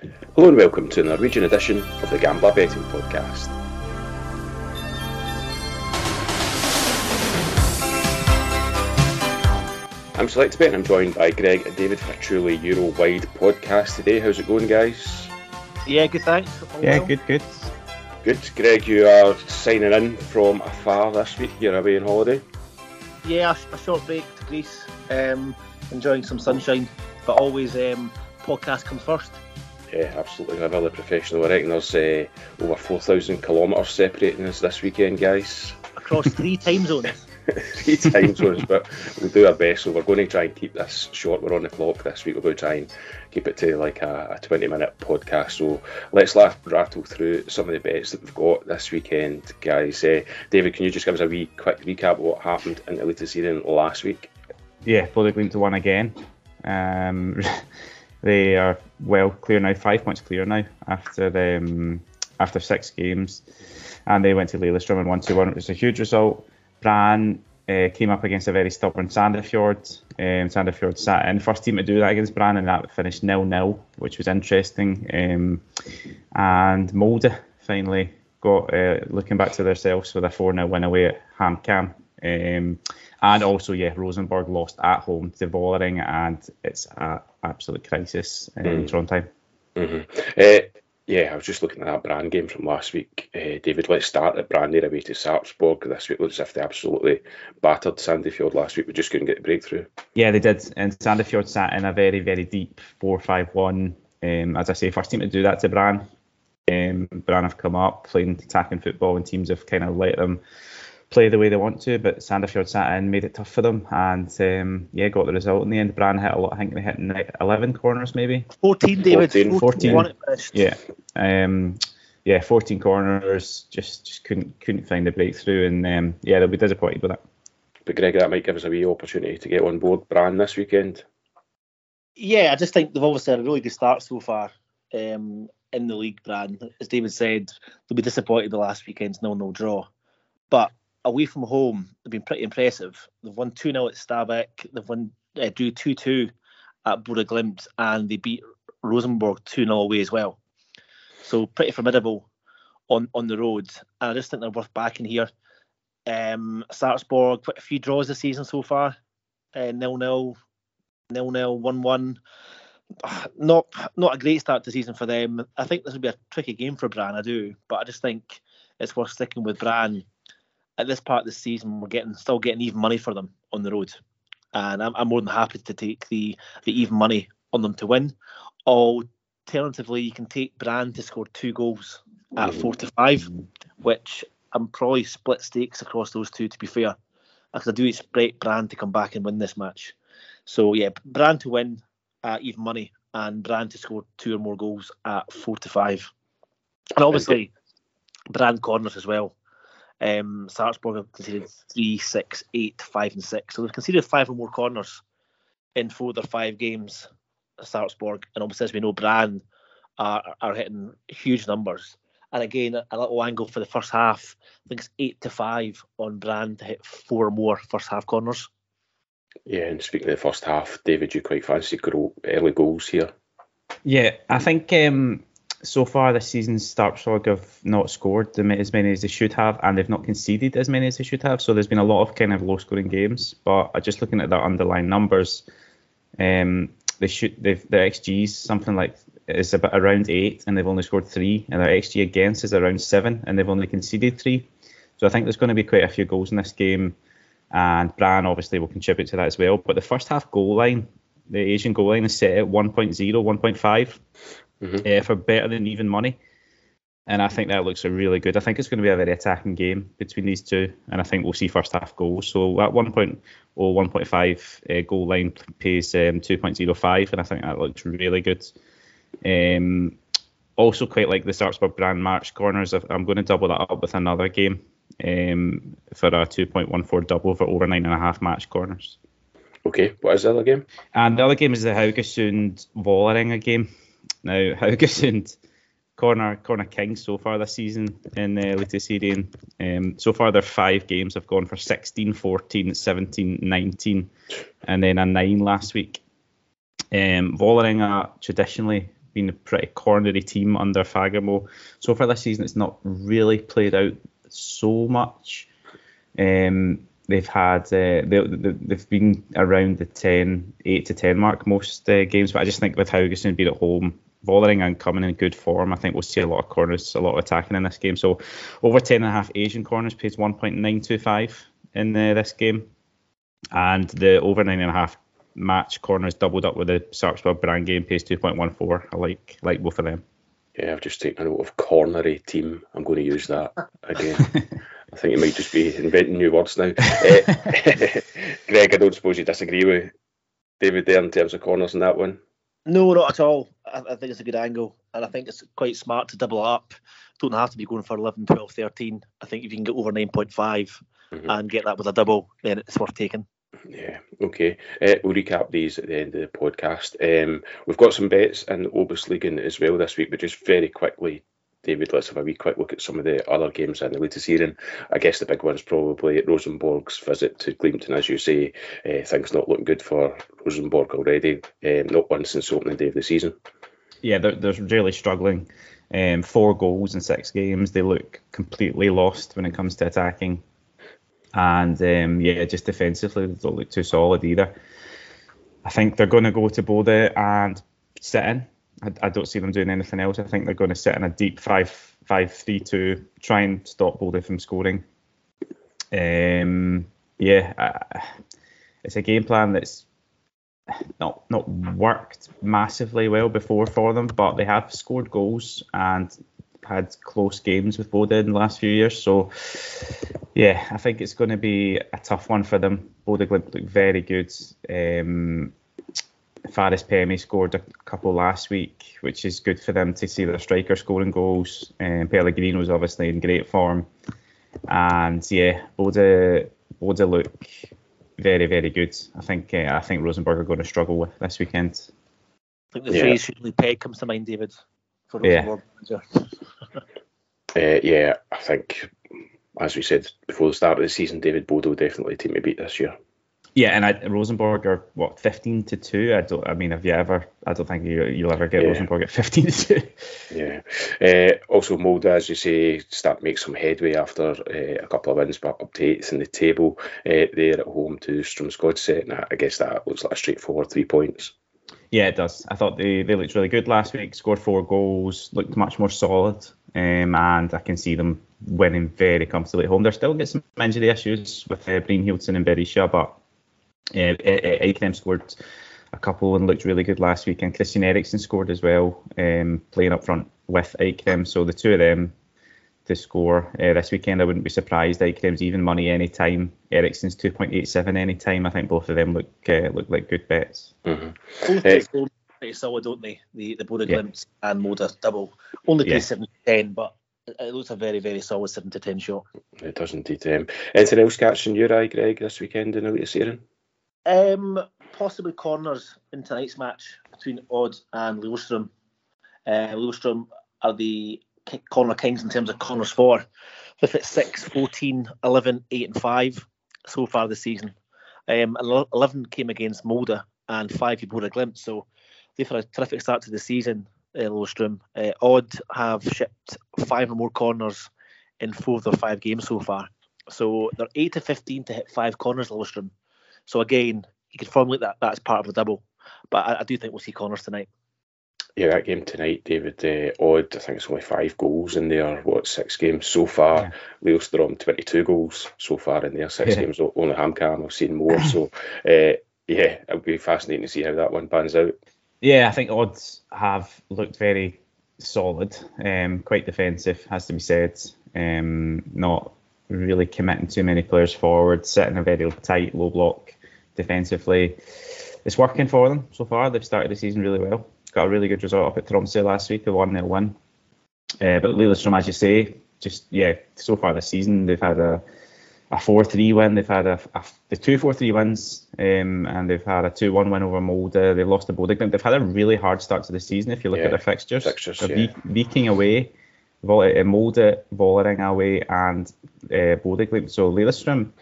Hello and welcome to the Norwegian edition of the Gambla Betting Podcast. I'm Select Bet and I'm joined by Greg and David for a truly Euro wide podcast today. How's it going, guys? Yeah, good, thanks. All Yeah, well. good, good. Good. Greg, you are signing in from afar this week. You're away on holiday. Yeah, a, a short break to Greece. Um, enjoying some sunshine, but always um, podcast comes first. Yeah, absolutely. I'm really professional. I reckon there's uh, over 4,000 kilometres separating us this weekend, guys. Across three time zones. three time zones, but we'll do our best. So we're going to try and keep this short. We're on the clock this week. We're going to try and keep it to like a, a 20 minute podcast. So let's la- rattle through some of the bets that we've got this weekend, guys. Uh, David, can you just give us a wee quick recap of what happened in the Eliteserien last week? Yeah, Bodø to one again. Um, they are well clear now, five points clear now after um, after six games, and they went to Lillestrøm and won two one. It was a huge result. Brann uh, came up against a very stubborn Sandefjord. Um, Sandefjord sat in first team to do that against Brann, and that finished nil nil, which was interesting. Um, and Molde finally got uh, looking back to themselves with a 4 0 win away at HamKam. Um, and also, yeah, Rosenborg lost at home to Vålerenga, and it's an absolute crisis in Mm. Trondheim. Mm-hmm. Uh, yeah, I was just looking at that Brann game from last week. Uh, David, let's start at Brann there away to Sarpsborg. This week looks as if they absolutely battered Sandefjord last week. We just couldn't get a breakthrough. Yeah, they did. And Sandefjord sat in a very, very deep 4 5 1. Um, as I say, first team to do that to Brann. Um, Brann have come up playing attacking football, and teams have kind of let them play the way they want to. But Sandefjord sat in, made it tough for them, and um, yeah, got the result in the end. Brann hit a lot. I think they hit 11 corners, maybe. 14, David. 14. 14. Won it finished. Yeah, um, yeah, 14 corners. Just just couldn't couldn't find the breakthrough, and um, yeah, they'll be disappointed with that. But Greg, that might give us a wee opportunity to get on board Brann this weekend. Yeah, I just think they've obviously had a really good start so far um, in the league, Brann. As David said, they'll be disappointed the last weekend's no-no draw. But away from home, they've been pretty impressive. They've won 2 0 at Stabæk, they've won uh, drew 2 2 at Bodø Glimt, and they beat Rosenborg 2 0 away as well. So pretty formidable on, on the road. And I just think they're worth backing here. Um, Sarpsborg, quite a few draws this season so far. Uh, nil nil, nil nil, one one. Not not a great start to season for them. I think this will be a tricky game for Brann. I do, but I just think it's worth sticking with Brann. At this part of the season, we're getting still getting even money for them on the road, and I'm, I'm more than happy to take the the even money on them to win. Alternatively, you can take Brann to score two goals at four to five, mm-hmm. which I'm probably split stakes across those two. To be fair, because I do expect Brann to come back and win this match. So yeah, Brann to win at even money and Brann to score two or more goals at four to five. And obviously, Brann corners as well. Um, Sarpsborg have conceded three, six, eight, five, and six. So they've conceded five or more corners in four of their five games. Sarpsborg, and obviously as we know, Brann are are hitting huge numbers. And again, a little angle for the first half. I think it's eight to five on Brann to hit four more first half corners. Yeah, and speaking of the first half, David, you quite fancy early goals here. Yeah, I think um, so far this season, Sarpsborg have not scored as many as they should have, and they've not conceded as many as they should have. So there's been a lot of kind of low-scoring games. But uh, just looking at their underlying numbers, um, they've, their xG is something like is about around eight, and they've only scored three, and their xG against is around seven, and they've only conceded three. So I think there's going to be quite a few goals in this game, and Brann obviously will contribute to that as well. But the first half goal line, the Asian goal line is set at 1.0, 1.5 Mhm. uh, for better than even money. And I think that looks really good. I think it's going to be a very attacking game between these two, and I think we'll see first half goals. So at 1.0, 1.5 uh, goal line pays um, 2.05, and I think that looks really good. Um, also, quite like the Sarpsborg Brann March corners. I'm going to double that up with another game um, for a 2.14 double for over nine and a half match corners. Okay, what is the other game? And the other game is the Haugesund Vålerenga game. Now Haugesund corner corner kings so far this season in the Eliteserien. Um, so far their five games have gone for 16, 14, 17, 19, and then a nine last week. Um, traditionally been a pretty cornery team under Fagemo. So far this season, it's not really played out so much. Um, they've had uh, they, they've been around the 10, 8 to 10 mark most uh, games, but I just think with Haugesund being at home, Vålerenga coming in good form, I think we'll see a lot of corners, a lot of attacking in this game. So over 10 and a half Asian corners pays 1.925 in uh, this game, and the over nine and a half match corners doubled up with the Sarpsborg Brann game pays 2.14. I like like both of them. Yeah, I've just taken a note of cornery team. I'm going to use that again. I think it might just be inventing new words now. uh, Greg, I don't suppose you disagree with David there in terms of corners in that one. No, not at all. I, I, think it's a good angle, and I think it's quite smart to double up. Don't have to be going for 11, 12, 13. I think if you can get over 9.5 mm-hmm. and get that with a double, then it's worth taking. Yeah, okay. Uh, we'll recap these at the end of the podcast. Um, we've got some bets in the OBOS-ligaen as well this week, but just very quickly, David, let's have a wee quick look at some of the other games in the Eliteserien. I guess the big one's probably Rosenborg's visit to Gleamton, as you say. Uh, things not looking good for Rosenborg already, um, not one since opening day of the season. Yeah, they're, they're really struggling. Um, four goals in six games. They look completely lost when it comes to attacking. And um, yeah, just defensively, they don't look too solid either. I think they're going to go to Bodø and sit in. I, I, don't see them doing anything else. I think they're going to sit in a deep 5 5 3 2, try and stop Bodø from scoring. Um, yeah, it's a game plan that's not not worked massively well before for them, but they have scored goals and had close games with Bodø in the last few years. So, yeah, I think it's going to be a tough one for them. Bodø looked very good. Um, Faris Pemi scored a couple last week, which is good for them to see their striker scoring goals. Um, Pellegrino was obviously in great form. And yeah, Bodø, Bodø look very, very good. I think uh, I think Rosenborg are going to struggle with this weekend. I think the yeah. phrase usually peg comes to mind, David for yeah. uh, yeah, I think, as we said before the start of the season, David Bodø will definitely team to beat this year. Yeah, and I, Rosenborg are what fifteen to two. I don't. I mean, have you ever? I don't think you, you'll ever get yeah. Rosenborg at fifteen to two. Yeah. Uh, also, Molde, as you say, start make some headway after uh, a couple of wins, but updates in the table. Uh, they're at home to Strømsgodset, and I guess that looks like a straightforward three points. Yeah, it does. I thought they, they looked really good last week, scored four goals, looked much more solid, um, and I can see them winning very comfortably at home. They're still getting some injury issues with uh, Brynhildsen and Berisha, but uh, Eikrem scored a couple and looked really good last week, and Kristian Eriksen scored as well, um, playing up front with Eikrem. So the two of them to score uh, this weekend. I wouldn't be surprised. Eikrem's even money anytime. Eriksen's 2.87 anytime. I think both of them look uh, look like good bets. Mm-hmm. Both uh, pretty solid, don't they? The the Bodø yeah. and Molde double. Only pay yeah. 7 to 10, but it looks a very, very solid 7 to 10 shot. It does indeed. Um, anything else catching your eye, Greg, this weekend in the season? Um, possibly corners in tonight's match between Odd and Lillestrøm. Uh, are the corner kings in terms of corners for. With it 6, 14, 11, 8, and 5 so far this season. Um, 11 came against Molde and 5 Bodø Glimt. So they've had a terrific start to the season, uh. Uh, Odd have shipped five or more corners in four of their five games so far. So they're 8 to 15 to hit five corners, Lillestrøm. So again, you could formulate that that's part of the double. But I, I do think we'll see Connors tonight yeah, that game tonight, David, uh, odd. I think it's only five goals in there. What six games so far? Yeah. Lillestrøm twenty two goals so far in their six yeah. games. Only HamKam I've seen more. so uh, yeah, it'll be fascinating to see how that one pans out. Yeah, I think odds have looked very solid, um, quite defensive, has to be said. Um, not really committing too many players forward, sitting a very tight low block defensively. It's working for them so far. They've started the season really well got a really good result up at Tromsø last week, a 1 0 win. Uh, but Lillestrøm, as you say, just, yeah, so far this season, they've had a a 4 3 win. They've had a, a the two 4 3 wins, um, and they've had a 2 1 win over Molde. They've lost to Bodø. They've had a really hard start to the season if you look yeah, at their fixtures. fixtures yeah. Viking away, Vol- uh, Molde, Vålerenga away, and uh, Bodø. So Lillestrøm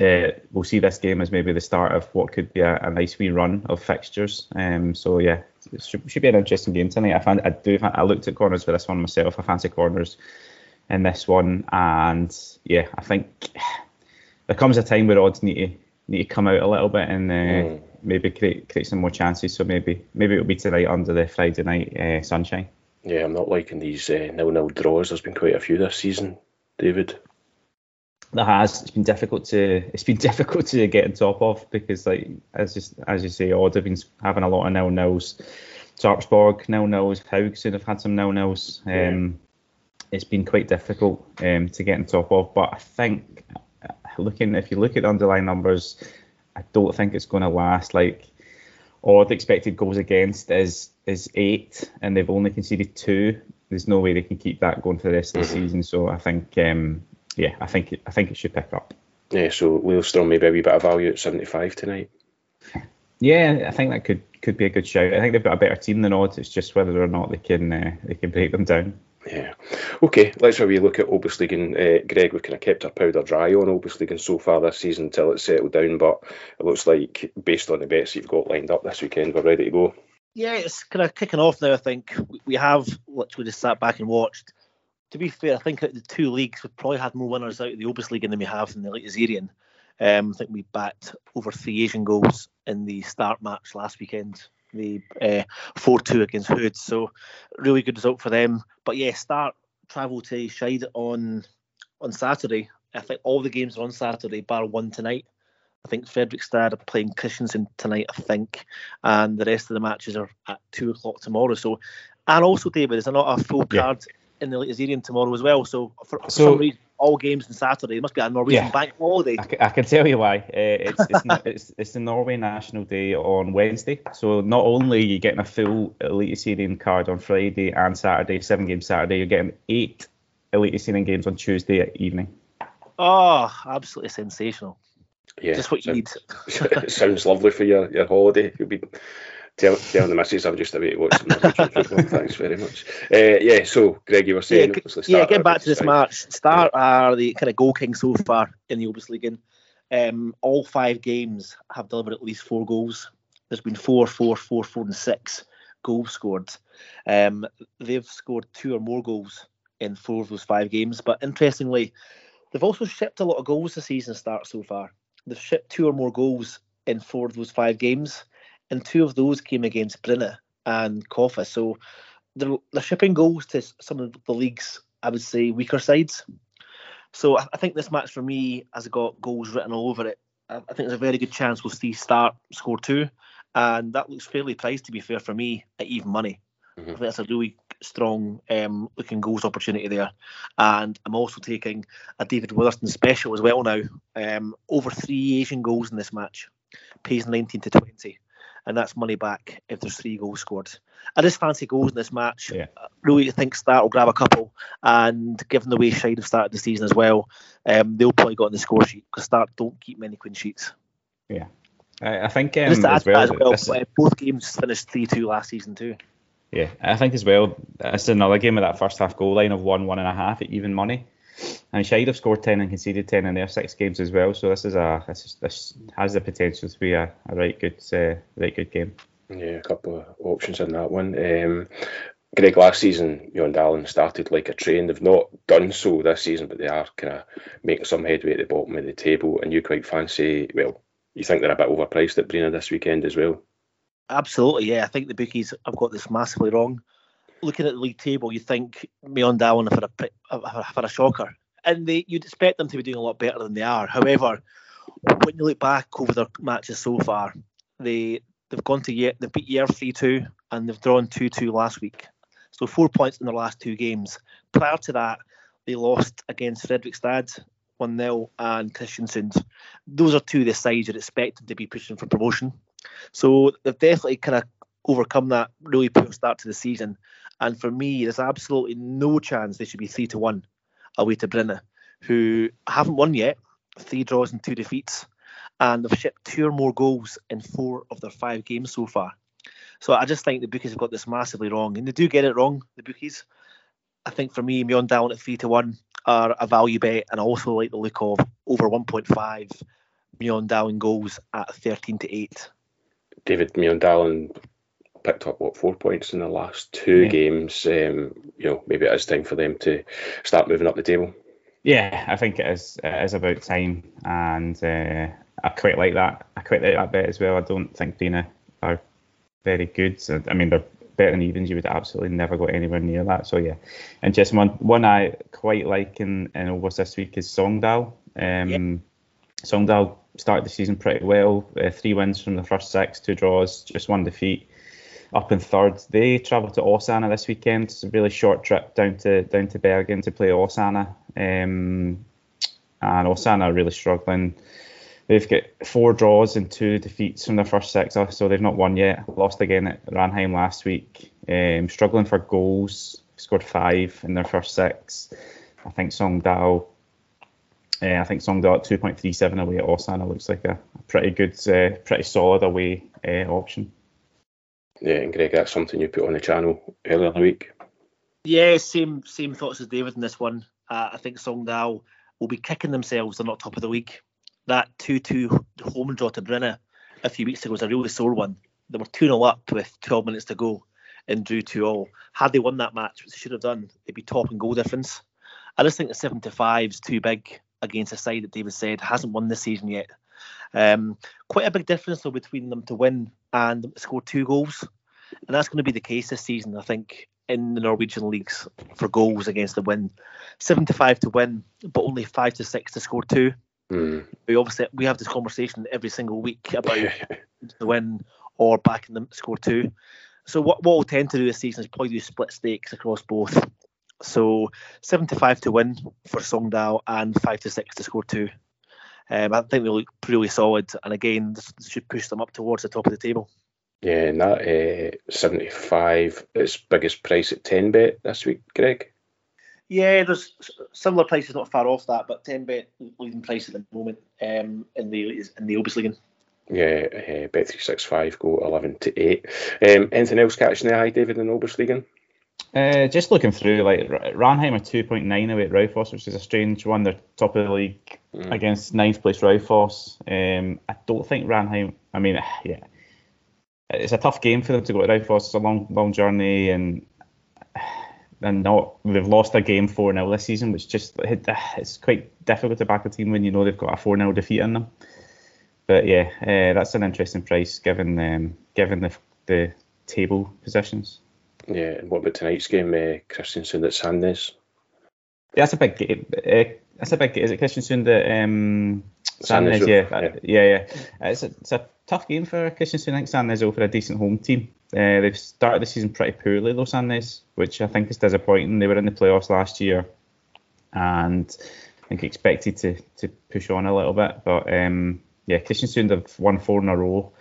uh, we'll see this game as maybe the start of what could be a, a nice wee run of fixtures. Um, so yeah, it should, should, be an interesting game tonight. I, fan, I do. I looked at corners for this one myself. I fancy corners in this one, and yeah, I think there comes a time where odds need to need to come out a little bit and uh, mm. maybe create create some more chances. So maybe maybe it'll be tonight under the Friday night uh, sunshine. Yeah, I'm not liking these uh, nil-nil draws. There's been quite a few this season, David that has it's been difficult to it's been difficult to get on top of because like as just as you say, Odd have been having a lot of nil nils. Sarpsborg nil nils, Haugesund have had some nil nils. Um, yeah. It's been quite difficult um, to get on top of, but I think looking if you look at the underlying numbers, I don't think it's going to last. Like Odd expected goals against is is eight, and they've only conceded two. There's no way they can keep that going for the rest of the mm-hmm. season. So I think um, yeah, I think it, I think it should pick up. Yeah, so Lillestrøm maybe a wee bit of value at 75 tonight. Yeah, I think that could could be a good shout. I think they've got a better team than odds. It's just whether or not they can uh, they can break them down. Yeah. Okay, let's have a look at OBOS-ligaen. Uh, Greg, we've kind of kept our powder dry on OBOS-ligaen so far this season until it's settled down, but it looks like based on the bets you've got lined up this weekend, we're ready to go. Yeah, it's kind of kicking off now. I think we have literally just sat back and watched to be fair, I think the two leagues we've probably had more winners out of the OBOS-ligaen than we have in the Eliteserien. Um, I think we backed over three Asian goals in the start match last weekend, the uh, 4 2 against Hødd. So, really good result for them. But yeah, start travel to Skeid on on Saturday. I think all the games are on Saturday, bar one tonight. I think Fredrikstad are playing Kristiansund tonight, I think, and the rest of the matches are at two o'clock tomorrow. So, and also, David, there's not a full card in the Eliteserien tomorrow as well. So for, for so, some reason, all games on Saturday. It must be a Norwegian yeah, bank holiday. I, I, can tell you why. Uh, it's it's, not, it's it's the Norway National Day on Wednesday. So not only are you getting a full Eliteserien card on Friday and Saturday, seven games Saturday, you're getting eight Eliteserien games on Tuesday evening. Oh, absolutely sensational. Yeah, just what you need. It sounds lovely for your, your holiday. You'll be tell, tell the missus I'm just away to watch some football. Thanks very much. Uh, yeah, so Greg, you were saying. Yeah, yeah getting back to this match. Start are the kind of goal king so far in the OBOS-ligaen. Um, all five games have delivered at least four goals. There's been four, four, four, four, and six goals scored. Um, they've scored two or more goals in four of those five games. But interestingly, they've also shipped a lot of goals this season start so far. They've shipped two or more goals in four of those five games and two of those came against Bryne and Koffa. So they're, they're shipping goals to some of the league's, I would say, weaker sides. So I, I think this match for me has got goals written all over it. I, I think there's a very good chance we'll see Start score two, and that looks fairly priced to be fair for me at even money. Mm-hmm. I think that's a really strong um, looking goals opportunity there. And I'm also taking a David Witherspoon special as well now. Um, over three Asian goals in this match, pays 19 to 20 and that's money back if there's three goals scored. I just fancy goals in this match. Yeah. really think Start will grab a couple, and given the way Skeid have started the season as well, um, they'll probably got on the score sheet because Start don't keep many clean sheets. Yeah, I, I think um, as well, as well this, both games finished three two last season too. Yeah, I think as well. It's another game with that first half goal line of one one and a half at even money. And Skeid have scored 10 and conceded 10 in their six games as well. So this is a this, is, this has the potential to be a, a right good uh, right good game. Yeah, a couple of options in that one. Um, Greg, last season, Mjøndalen started like a train. They've not done so this season, but they are kind of making some headway at the bottom of the table. And you quite fancy, well, you think they're a bit overpriced at Bryne this weekend as well? Absolutely, yeah. I think the bookies have got this massively wrong looking at the league table, you think Mjøndalen for a for a shocker, and they you'd expect them to be doing a lot better than they are. However, when you look back over their matches so far, they they've gone to yet they've beat year three two and they've drawn two two last week, so four points in their last two games. Prior to that, they lost against Fredrikstad. 1 0 and Kristiansund. Those are two of the sides you'd expect them to be pushing for promotion. So they've definitely kind of overcome that really poor start to the season. And for me, there's absolutely no chance they should be three to one away to Bryne, who haven't won yet, three draws and two defeats, and they've shipped two or more goals in four of their five games so far. So I just think the bookies have got this massively wrong, and they do get it wrong. The bookies, I think for me, Mjøndalen at three to one are a value bet, and I also like the look of over 1.5 Mjøndalen goals at 13 to 8. David Mjøndalen picked up what four points in the last two yeah. games. Um, you know, maybe it is time for them to start moving up the table. Yeah, I think it is. It is about time, and uh, I quite like that. I quite like that bet as well. I don't think Dina are very good. So, I mean, they're better than evens. You would absolutely never go anywhere near that. So yeah, and just one one I quite like in in August this week is Sogndal. Um, yep. Sogndal started the season pretty well. Uh, three wins from the first six, two draws, just one defeat. Up in third, they travel to Åsane this weekend. It's a really short trip down to down to Bergen to play Åsane, Um, and Åsane are really struggling. They've got four draws and two defeats from their first six, uh, so they've not won yet. Lost again at Ranheim last week. Um, struggling for goals, scored five in their first six. I think Sogndal uh, I think Sogndal at 2.37 away at Åsane looks like a, pretty good, uh, pretty solid away uh, option. Yeah, and Greg, that's something you put on the channel earlier in the week. Yeah, same same thoughts as David in this one. Uh, I think Sogndal will be kicking themselves. They're not top of the week. That 2-2 home draw to Bryne a few weeks ago was a really sore one. They were 2 0 up with 12 minutes to go and drew 2 all. Had they won that match, which they should have done, they'd be top in goal difference. I just think the 75 is too big against a side that David said hasn't won this season yet. Um, quite a big difference though between them to win and score two goals, and that's going to be the case this season. I think in the Norwegian leagues for goals against the win, seven to five to win, but only five to six to score two. Mm. We obviously we have this conversation every single week about the win or backing them score two. So what what we'll tend to do this season is probably do split stakes across both. So 75 to win for Sogndal and 5 to 6 to score two. Um, I think they look really solid, and again, this should push them up towards the top of the table. Yeah, and that uh, 75 is biggest price at 10 bet this week, Greg. Yeah, there's similar prices not far off that, but 10 bet leading price at the moment um, in the in the Obos Yeah, uh, bet 365 go 11 to 8. Um, anything else catching the eye, David, in Obos uh, just looking through, like Ranheim are 2.9 away at Raufoss, which is a strange one. They're top of the league mm. against ninth place Raufoss. Um, I don't think Ranheim. I mean, yeah, it's a tough game for them to go to Raufoss. It's a long, long journey, and and not they've lost a game four 0 this season, which just it's quite difficult to back a team when you know they've got a four 0 defeat in them. But yeah, uh, that's an interesting price given um, given the the table positions. Yeah, and what about tonight's game, uh, Kristiansund at Sandnes? Yeah, that's a big game. Uh, that's a big. Is it Kristiansund at um, Sandnes? Yeah, yeah, yeah. yeah. It's, a, it's a tough game for Kristiansund. I think Sandnes for a decent home team. Uh, they've started the season pretty poorly though, Sandnes, which I think is disappointing. They were in the playoffs last year, and I think expected to to push on a little bit. But um, yeah, Kristiansund have won four in a row,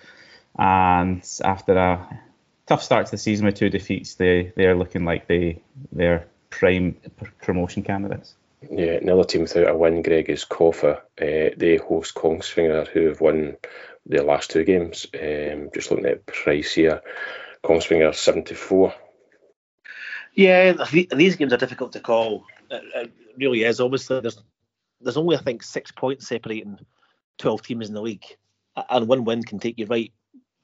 and after a tough start to the season with two defeats. They they are looking like they they're prime promotion candidates. Yeah, another team without a win, Greg, is Kofa. Uh, they host Kongsvinger, who have won their last two games. Um, just looking at price here, Kongsvinger 74. Yeah, these games are difficult to call. It really is. Obviously, there's there's only I think six points separating 12 teams in the league, and one win can take you right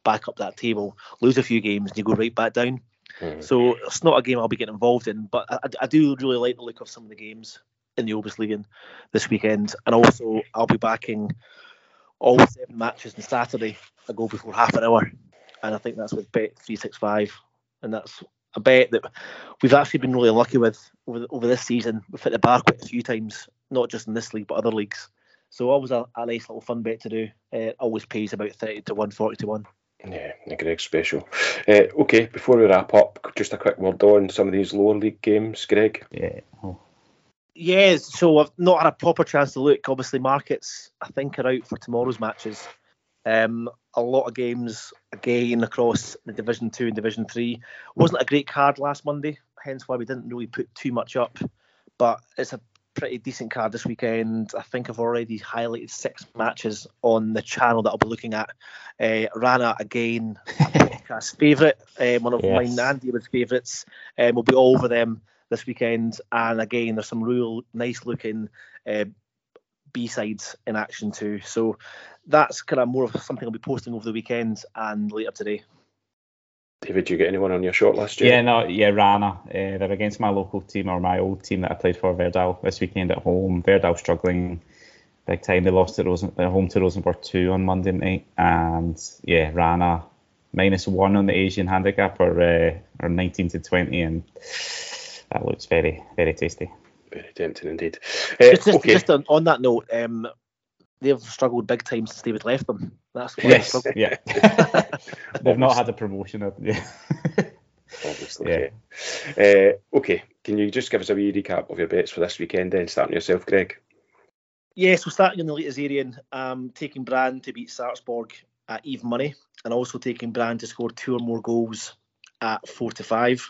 back up that table, lose a few games, and you go right back down. Mm. So it's not a game I'll be getting involved in, but I, I, do really like the look of some of the games in the Obos this weekend, and also I'll be backing all seven matches on Saturday. I go before half an hour, and I think that's with Bet three six five, and that's a bet that we've actually been really lucky with over over this season. We've hit the bar quite a few times, not just in this league but other leagues. So always a, a nice little fun bet to do. Uh, always pays about thirty to one, forty to one. Yeah, a Greg special. Uh, okay, before we wrap up, just a quick word on some of these lower league games, Greg. Yeah. Oh. Yeah, so I've not had a proper chance to look. Obviously, markets I think are out for tomorrow's matches. Um, a lot of games again across the Division Two and Division Three. Wasn't a great card last Monday, hence why we didn't really put too much up. But it's a pretty decent card this weekend. I think I've already highlighted six matches on the channel that I'll be looking at. Uh, Rana again, podcast favourite, um, one of yes. mine and David's favourites. Um, we'll be all over them this weekend. And again, there's some real nice looking uh, B sides in action too. So that's kind of more of something I'll be posting over the weekend and later today. David, you get anyone on your short list? Yeah, no, yeah, Rana. Uh, they're against my local team or my old team that I played for, Verdal, this weekend at home. Verdal struggling big time. They lost at Rosen, uh, home to Rosenborg 2 on Monday night. And yeah, Rana minus one on the Asian handicap or, uh, or 19 to 20. And that looks very, very tasty. Very tempting indeed. Uh, just, just, okay. just on, on, that note, um, they've struggled big time since David left them. That's why yes, yeah. they've not had a promotion. Yeah. Obviously, yeah. yeah. Uh, okay, can you just give us a wee recap of your bets for this weekend then, starting yourself, Greg? Yes, we're starting in the Eliteserien, um, taking Brann to beat Sarpsborg at even money, and also taking Brann to score two or more goals at four to five.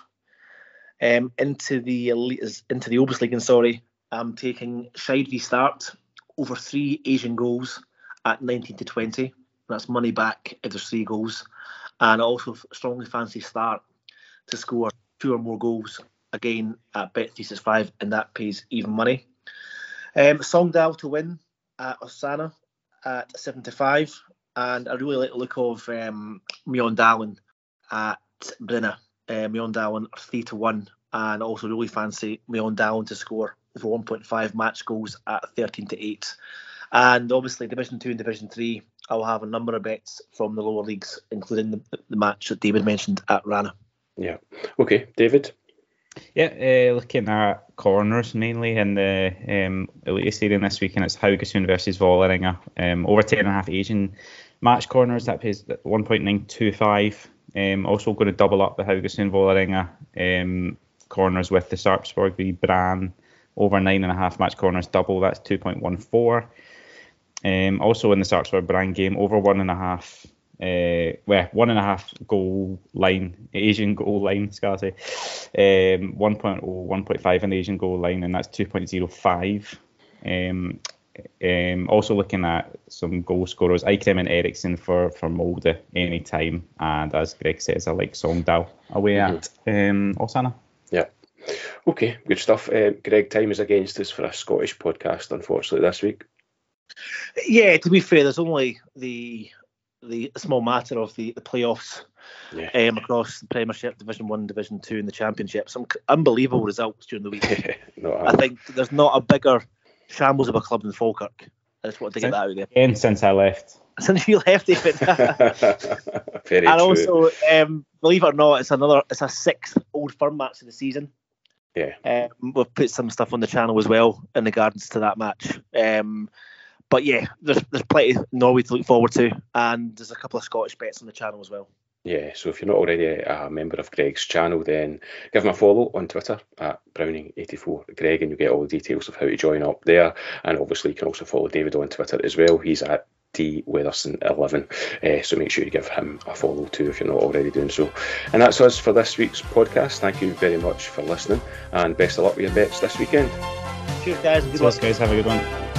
Um, into the elite, into the OBOS-ligaen, sorry, I'm taking Skeid v Start over three Asian goals at 19 to 20. That's money back if there's three goals, and I also strongly fancy Start to score two or more goals again at Bet365, and that pays even money. Um, to win at Åsane at 75, and I really like the look of um, Mjøndalen at Bryne. Uh, are 3 to 1, and also really fancy Mjøndalen to score over 1.5 match goals at 13 to 8. And obviously, Division 2 and Division 3, I'll have a number of bets from the lower leagues, including the, the match that David mentioned at Rana. Yeah. Okay, David. Yeah, uh, looking at corners mainly in the um, Eliteserien this week, and it's Haugesund versus Vålerenga. Um, over 10.5 Asian match corners, that pays 1.925. Um, also going to double up the Haugesund Vålerenga um, corners with the Sarpsborg v Brann over 9.5 match corners double, that's 2.14. Um, also in the Sarpsborg Brann game, over 1.5 uh, well, one and a half goal line, Asian goal line, say, um, 1.0, 1.5 in Asian goal line, and that's 2.05. Um, um, also looking at some goal scorers, Eikrem and Eriksen for, for Molde anytime, and as Greg says, I like Sogndal away mm-hmm. at um, Åsane. Yeah. Okay, good stuff. Uh, Greg, time is against us for a Scottish podcast, unfortunately, this week. Yeah, to be fair, there's only the the small matter of the, the playoffs yeah. um, across the Premiership, Division One, Division Two, and the Championship. Some unbelievable results during the week. I think there's not a bigger shambles of a club than Falkirk. I just want to get that out there. And since I left. Since you left, David. Very and true. also, um, believe it or not, it's another, it's a sixth Old Firm match of the season. Yeah. Um, we've put some stuff on the channel as well in regards to that match. Um, but yeah, there's there's plenty of Norway to look forward to, and there's a couple of Scottish bets on the channel as well. Yeah, so if you're not already a member of Greg's channel, then give him a follow on Twitter at Browning84 Greg, and you'll get all the details of how to join up there. And obviously, you can also follow David on Twitter as well. He's at D Weatherson11. Uh, so make sure you give him a follow too if you're not already doing so. And that's us for this week's podcast. Thank you very much for listening, and best of luck with your bets this weekend. Cheers, guys. Good luck, guys. Have a good one.